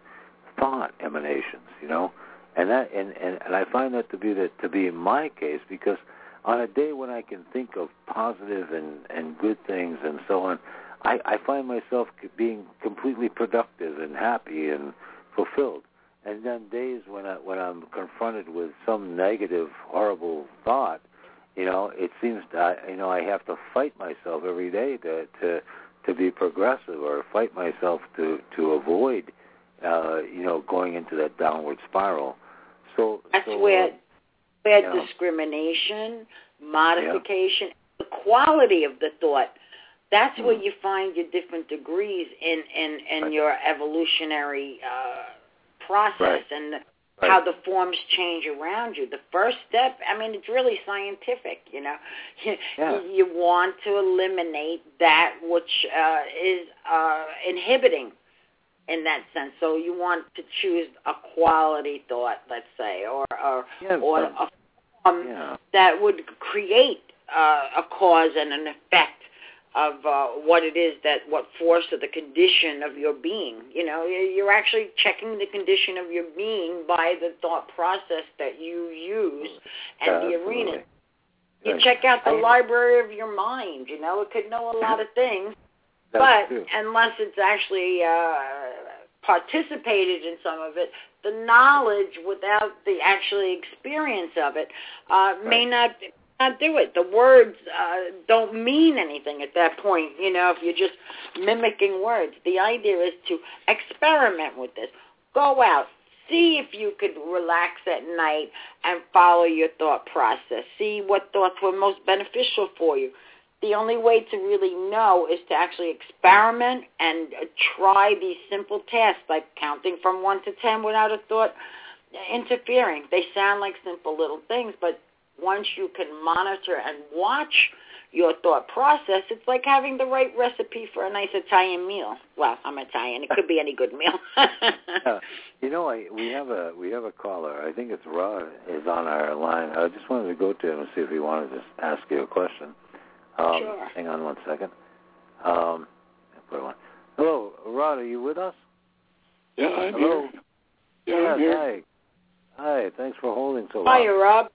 thought emanations, you know, and that and and, and I find that to be the to be my case because on a day when I can think of positive and and good things and so on, I I find myself being completely productive and happy and fulfilled. And then days when I when I'm confronted with some negative, horrible thought, you know, it seems that you know I have to fight myself every day to to to be progressive or fight myself to to avoid uh you know going into that downward spiral so that's so, where where yeah. discrimination modification the quality of the thought that's where Mhm. you find your different degrees in in in Right. your evolutionary uh process Right. and right. how the forms change around you. The first step, I mean, it's really scientific, you know. You, Yeah. you want to eliminate that which uh, is uh, inhibiting in that sense. So you want to choose a quality thought, let's say, or or, yeah, or a form yeah that would create uh, a cause and an effect of uh, what it is that what force or the condition of your being. You know, you're actually checking the condition of your being by the thought process that you use and the arena. You check out the library of your mind. You know, it could know a lot of things, but unless it's actually uh, participated in some of it, the knowledge without the actually experience of it uh, may not not do it. The words uh, don't mean anything at that point. You know, if you're just mimicking words, the idea is to experiment with this. Go out. See if you could relax at night and follow your thought process. See what thoughts were most beneficial for you the only way to really know is to actually experiment and try these simple tasks like counting from 1 to 10 without a thought interfering. They sound like simple little things, but once you can monitor and watch your thought process, it's like having the right recipe for a nice Italian meal. Well, I'm Italian; it could be any good meal. uh, you know, I, we have a we have a caller. I think it's Rod is on our line. I just wanted to go to him and see if he wanted to ask you a question. Um, sure. Hang on one second. Um, Hello, Rod. Are you with us? Yeah, I'm Hello? here. Yeah, yes, I'm here. Hi. Hi. Thanks for holding so long. Hiya, Rob.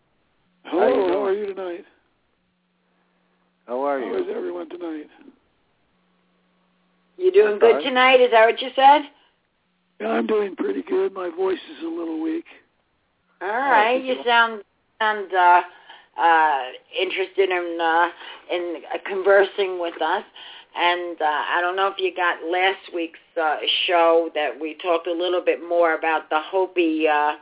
Hello, How you how are you tonight? How are you? How is everyone tonight? You doing I'm good fine. tonight? Is that what you said? Yeah, I'm doing pretty good. My voice is a little weak. All right. You sound sound uh, uh, interested in uh, in uh, conversing with us. And uh, I don't know if you got last week's uh, show that we talked a little bit more about the Hopi uh,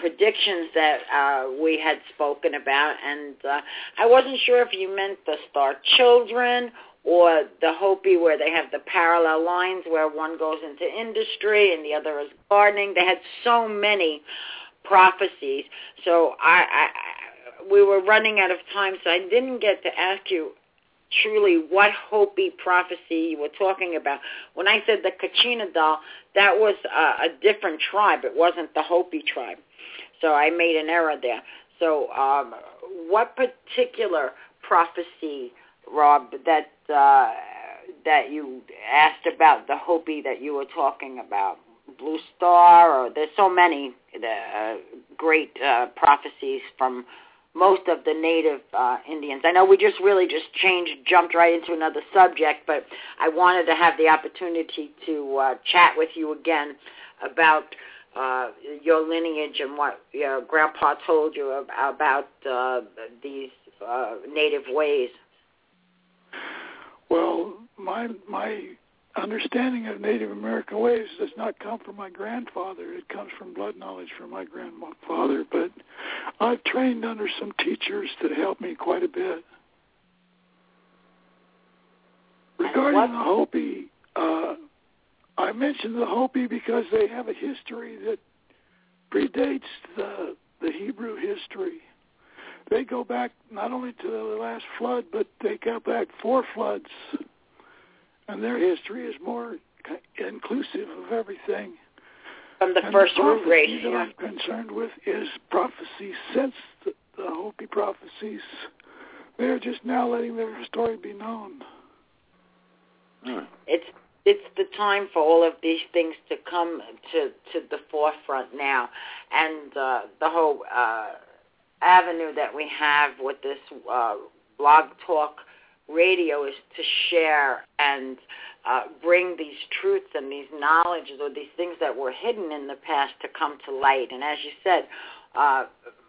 predictions that uh, we had spoken about, and uh, I wasn't sure if you meant the Star Children or the Hopi where they have the parallel lines where one goes into industry and the other is gardening. They had so many prophecies. So I, I, we were running out of time, so I didn't get to ask you truly what Hopi prophecy you were talking about. When I said the Kachina doll, that was a, a different tribe. It wasn't the Hopi tribe. So I made an error there. So um, what particular prophecy, Rob, that uh, that you asked about the Hopi that you were talking about? Blue Star, or there's so many uh, great uh, prophecies from most of the native uh, Indians. I know we just really just changed, jumped right into another subject, but I wanted to have the opportunity to uh, chat with you again about uh, your lineage and what your grandpa told you about uh, these uh, native ways. Well, my my understanding of Native American ways does not come from my grandfather. It comes from blood knowledge from my grandfather. But I've trained under some teachers that helped me quite a bit. Regarding what- the Hopi, uh, I mentioned the Hopi because they have a history that predates the the Hebrew history. They go back not only to the last flood, but they go back four floods, and their history is more inclusive of everything. From the and first the root prophecy race. that yeah. I'm concerned with is prophecy since the, the Hopi prophecies. They're just now letting their story be known. It's it's the time for all of these things to come to to the forefront now, and uh, the whole uh, avenue that we have with this uh, blog talk radio is to share and uh, bring these truths and these knowledges or these things that were hidden in the past to come to light. And as you said, uh,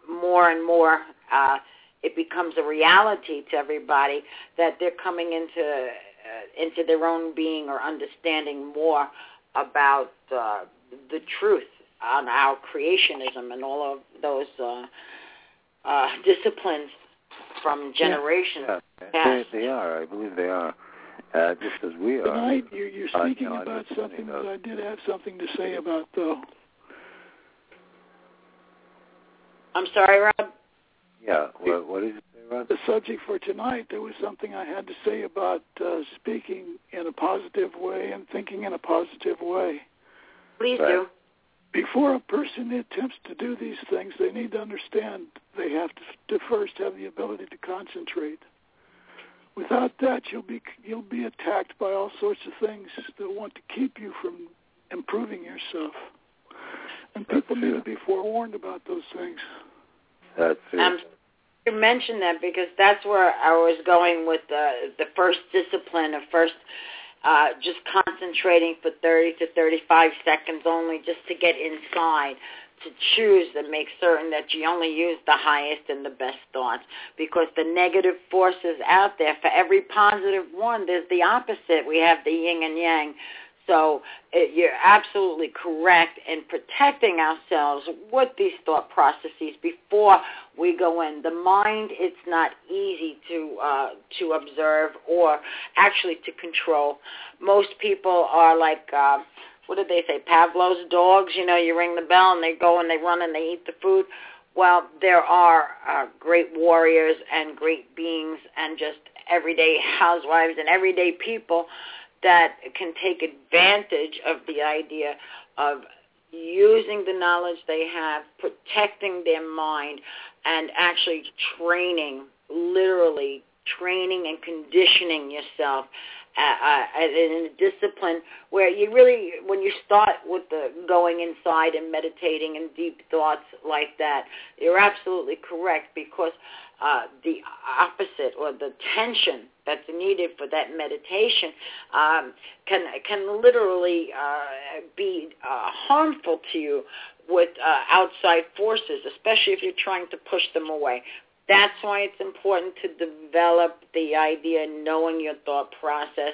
more and more uh, it becomes a reality to everybody that they're coming into uh, into their own being or understanding more about uh, the truth on our creationism and all of those uh, uh, disciplines from generations. Yeah, Yes. they, they are. I believe they are. Uh, just as we are. Tonight, you're, you're Uh, speaking no, about something that I did have something to say about, though. I'm sorry, Rob. Yeah. What, what did you say, Rod? The subject for tonight, there was something I had to say about uh, speaking in a positive way and thinking in a positive way. Please Right. do. Before a person attempts to do these things, they need to understand they have to, to first have the ability to concentrate. Without that, you'll be you'll be attacked by all sorts of things that want to keep you from improving yourself. And people need to be forewarned about those things. That's true. Um, you mentioned that because that's where I was going with the the first discipline of first uh, just concentrating for 30 to 35 seconds only just to get inside to choose and make certain that you only use the highest and the best thoughts. Because the negative forces out there for every positive one there's the opposite. We have the yin and yang So it, uh, you're absolutely correct in protecting ourselves with these thought processes before we go in. The mind, it's not easy to uh, to observe or actually to control. Most people are like. Uh, what did they say? Pavlov's dogs. You know, you ring the bell and they go and they run and they eat the food. Well, there are uh, great warriors and great beings and just everyday housewives and everyday people that can take advantage of the idea of using the knowledge they have, protecting their mind, and actually training, literally training and conditioning yourself uh, uh, in a discipline where you really, when you start with the going inside and meditating and deep thoughts like that, you're absolutely correct because uh, the opposite or the tension that's needed for that meditation um, can can literally uh, be uh, harmful to you with uh, outside forces, especially if you're trying to push them away. That's why it's important to develop the idea, knowing your thought process,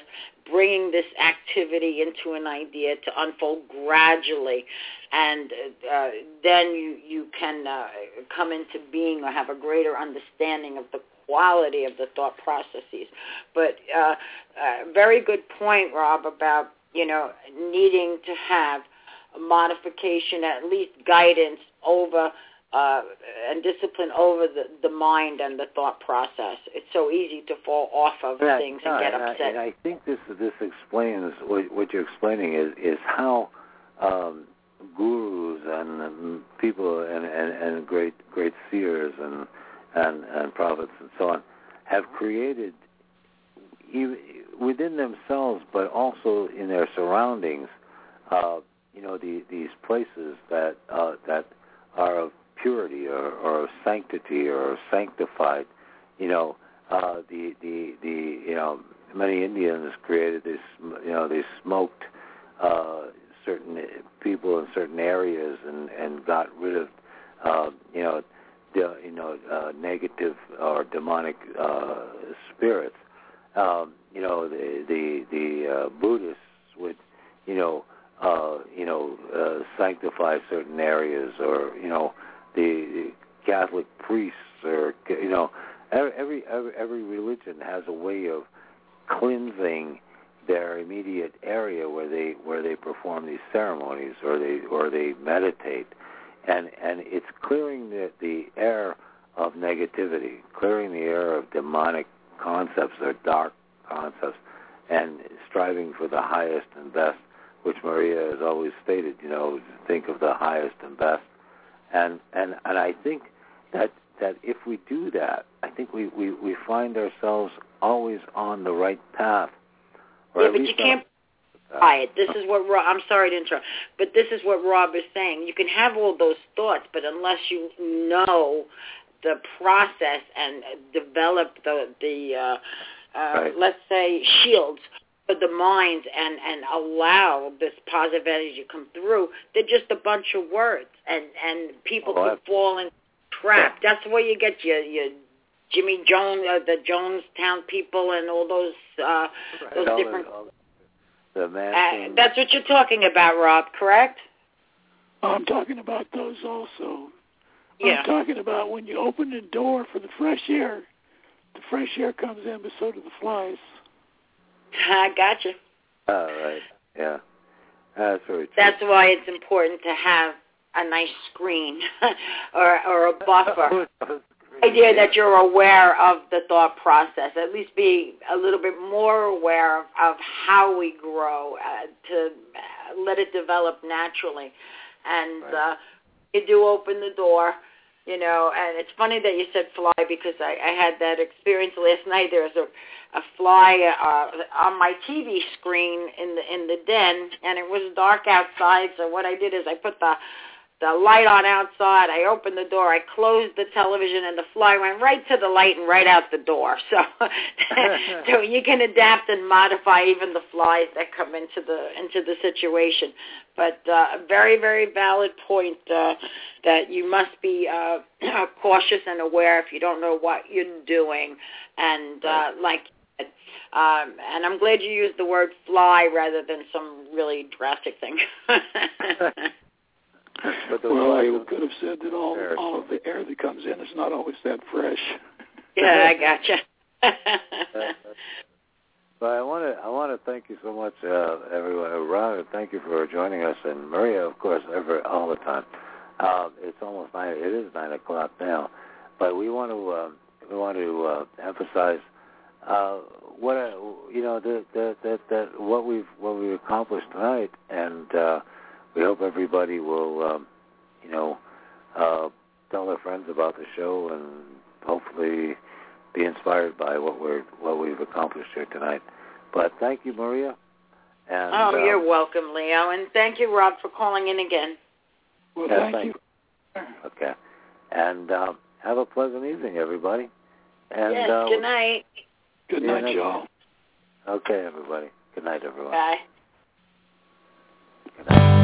bringing this activity into an idea to unfold gradually, and uh, then you you can uh, come into being or have a greater understanding of the quality of the thought processes. But uh, uh, very good point, Rob, about you know needing to have modification, at least guidance over uh, and discipline over the, the mind and the thought process. It's so easy to fall off of yeah, things no, and get and upset. I, and I think this this explains what, what you're explaining is is how um, gurus and um, people and, and, and great great seers and, and and prophets and so on have created within themselves, but also in their surroundings. Uh, you know, the, these places that uh, that are of purity or, or sanctity or sanctified. You know, uh, the the the you know many Indians created this. You know, they smoked uh, certain people in certain areas and and got rid of uh, you know the you know uh, negative or demonic uh, spirits. Um, you know, the the the uh, Buddhists would you know uh, you know uh, sanctify certain areas or you know the Catholic priests or you know every every every religion has a way of cleansing their immediate area where they where they perform these ceremonies or they or they meditate and and it's clearing the the air of negativity clearing the air of demonic concepts or dark concepts and striving for the highest and best which Maria has always stated you know think of the highest and best and and and I think that that if we do that, I think we we we find ourselves always on the right path. yeah, but you can't it. This is what Rob, I'm sorry to interrupt, but this is what Rob is saying. You can have all those thoughts, but unless you know the process and develop the the uh, uh, right. let's say shields for the mind and and allow this positive energy to come through, they're just a bunch of words, and and people oh, can fall in trap. That's where you get your your Jimmy Jones, uh, the Jonestown people, and all those uh, right. those all different. All the, the uh, that's what you're talking about, Rob. Correct? I'm talking about those also. Yeah. I'm talking about when you open the door for the fresh air, the fresh air comes in, but so do the flies. I gotcha. Oh, right. Yeah. That's very true. That's why it's important to have a nice screen or or a buffer. Idea that you're aware of the thought process, at least be a little bit more aware of, of how we grow, uh, to let it develop naturally. And right. uh, you do open the door, you know, and it's funny that you said fly because I, I had that experience last night. There was a a fly uh, on my TV screen in the in the den, and it was dark outside. So what I did is I put the the light on outside. I opened the door. I closed the television, and the fly went right to the light and right out the door. So, so you can adapt and modify even the flies that come into the into the situation. But uh, a very very valid point uh, that you must be uh, cautious and aware if you don't know what you're doing, and uh, like Um, and I'm glad you used the word fly rather than some really drastic thing. But the well, I could have said that all all of the air that comes in is not always that fresh. yeah, I gotcha. But I want to I want to thank you so much, uh, everyone. Uh, Ron, thank you for joining us, and Maria, of course, ever all the time. Uh, it's almost nine. It is nine o'clock now, but we want to uh, we want to uh, emphasize uh, what uh, you know that that that what we've what we've accomplished tonight, and uh, we hope everybody will um, you know uh, tell their friends about the show and hopefully be inspired by what we're what we've accomplished here tonight. But thank you, Maria. And oh, um, you're welcome, Leo, and thank you, Rob, for calling in again. Well, Yeah, thank thank you. okay. And um, have a pleasant evening, everybody. And yes, uh, good night. Good night, next- y'all. Okay, everybody. Good night, everyone. Bye. Good night.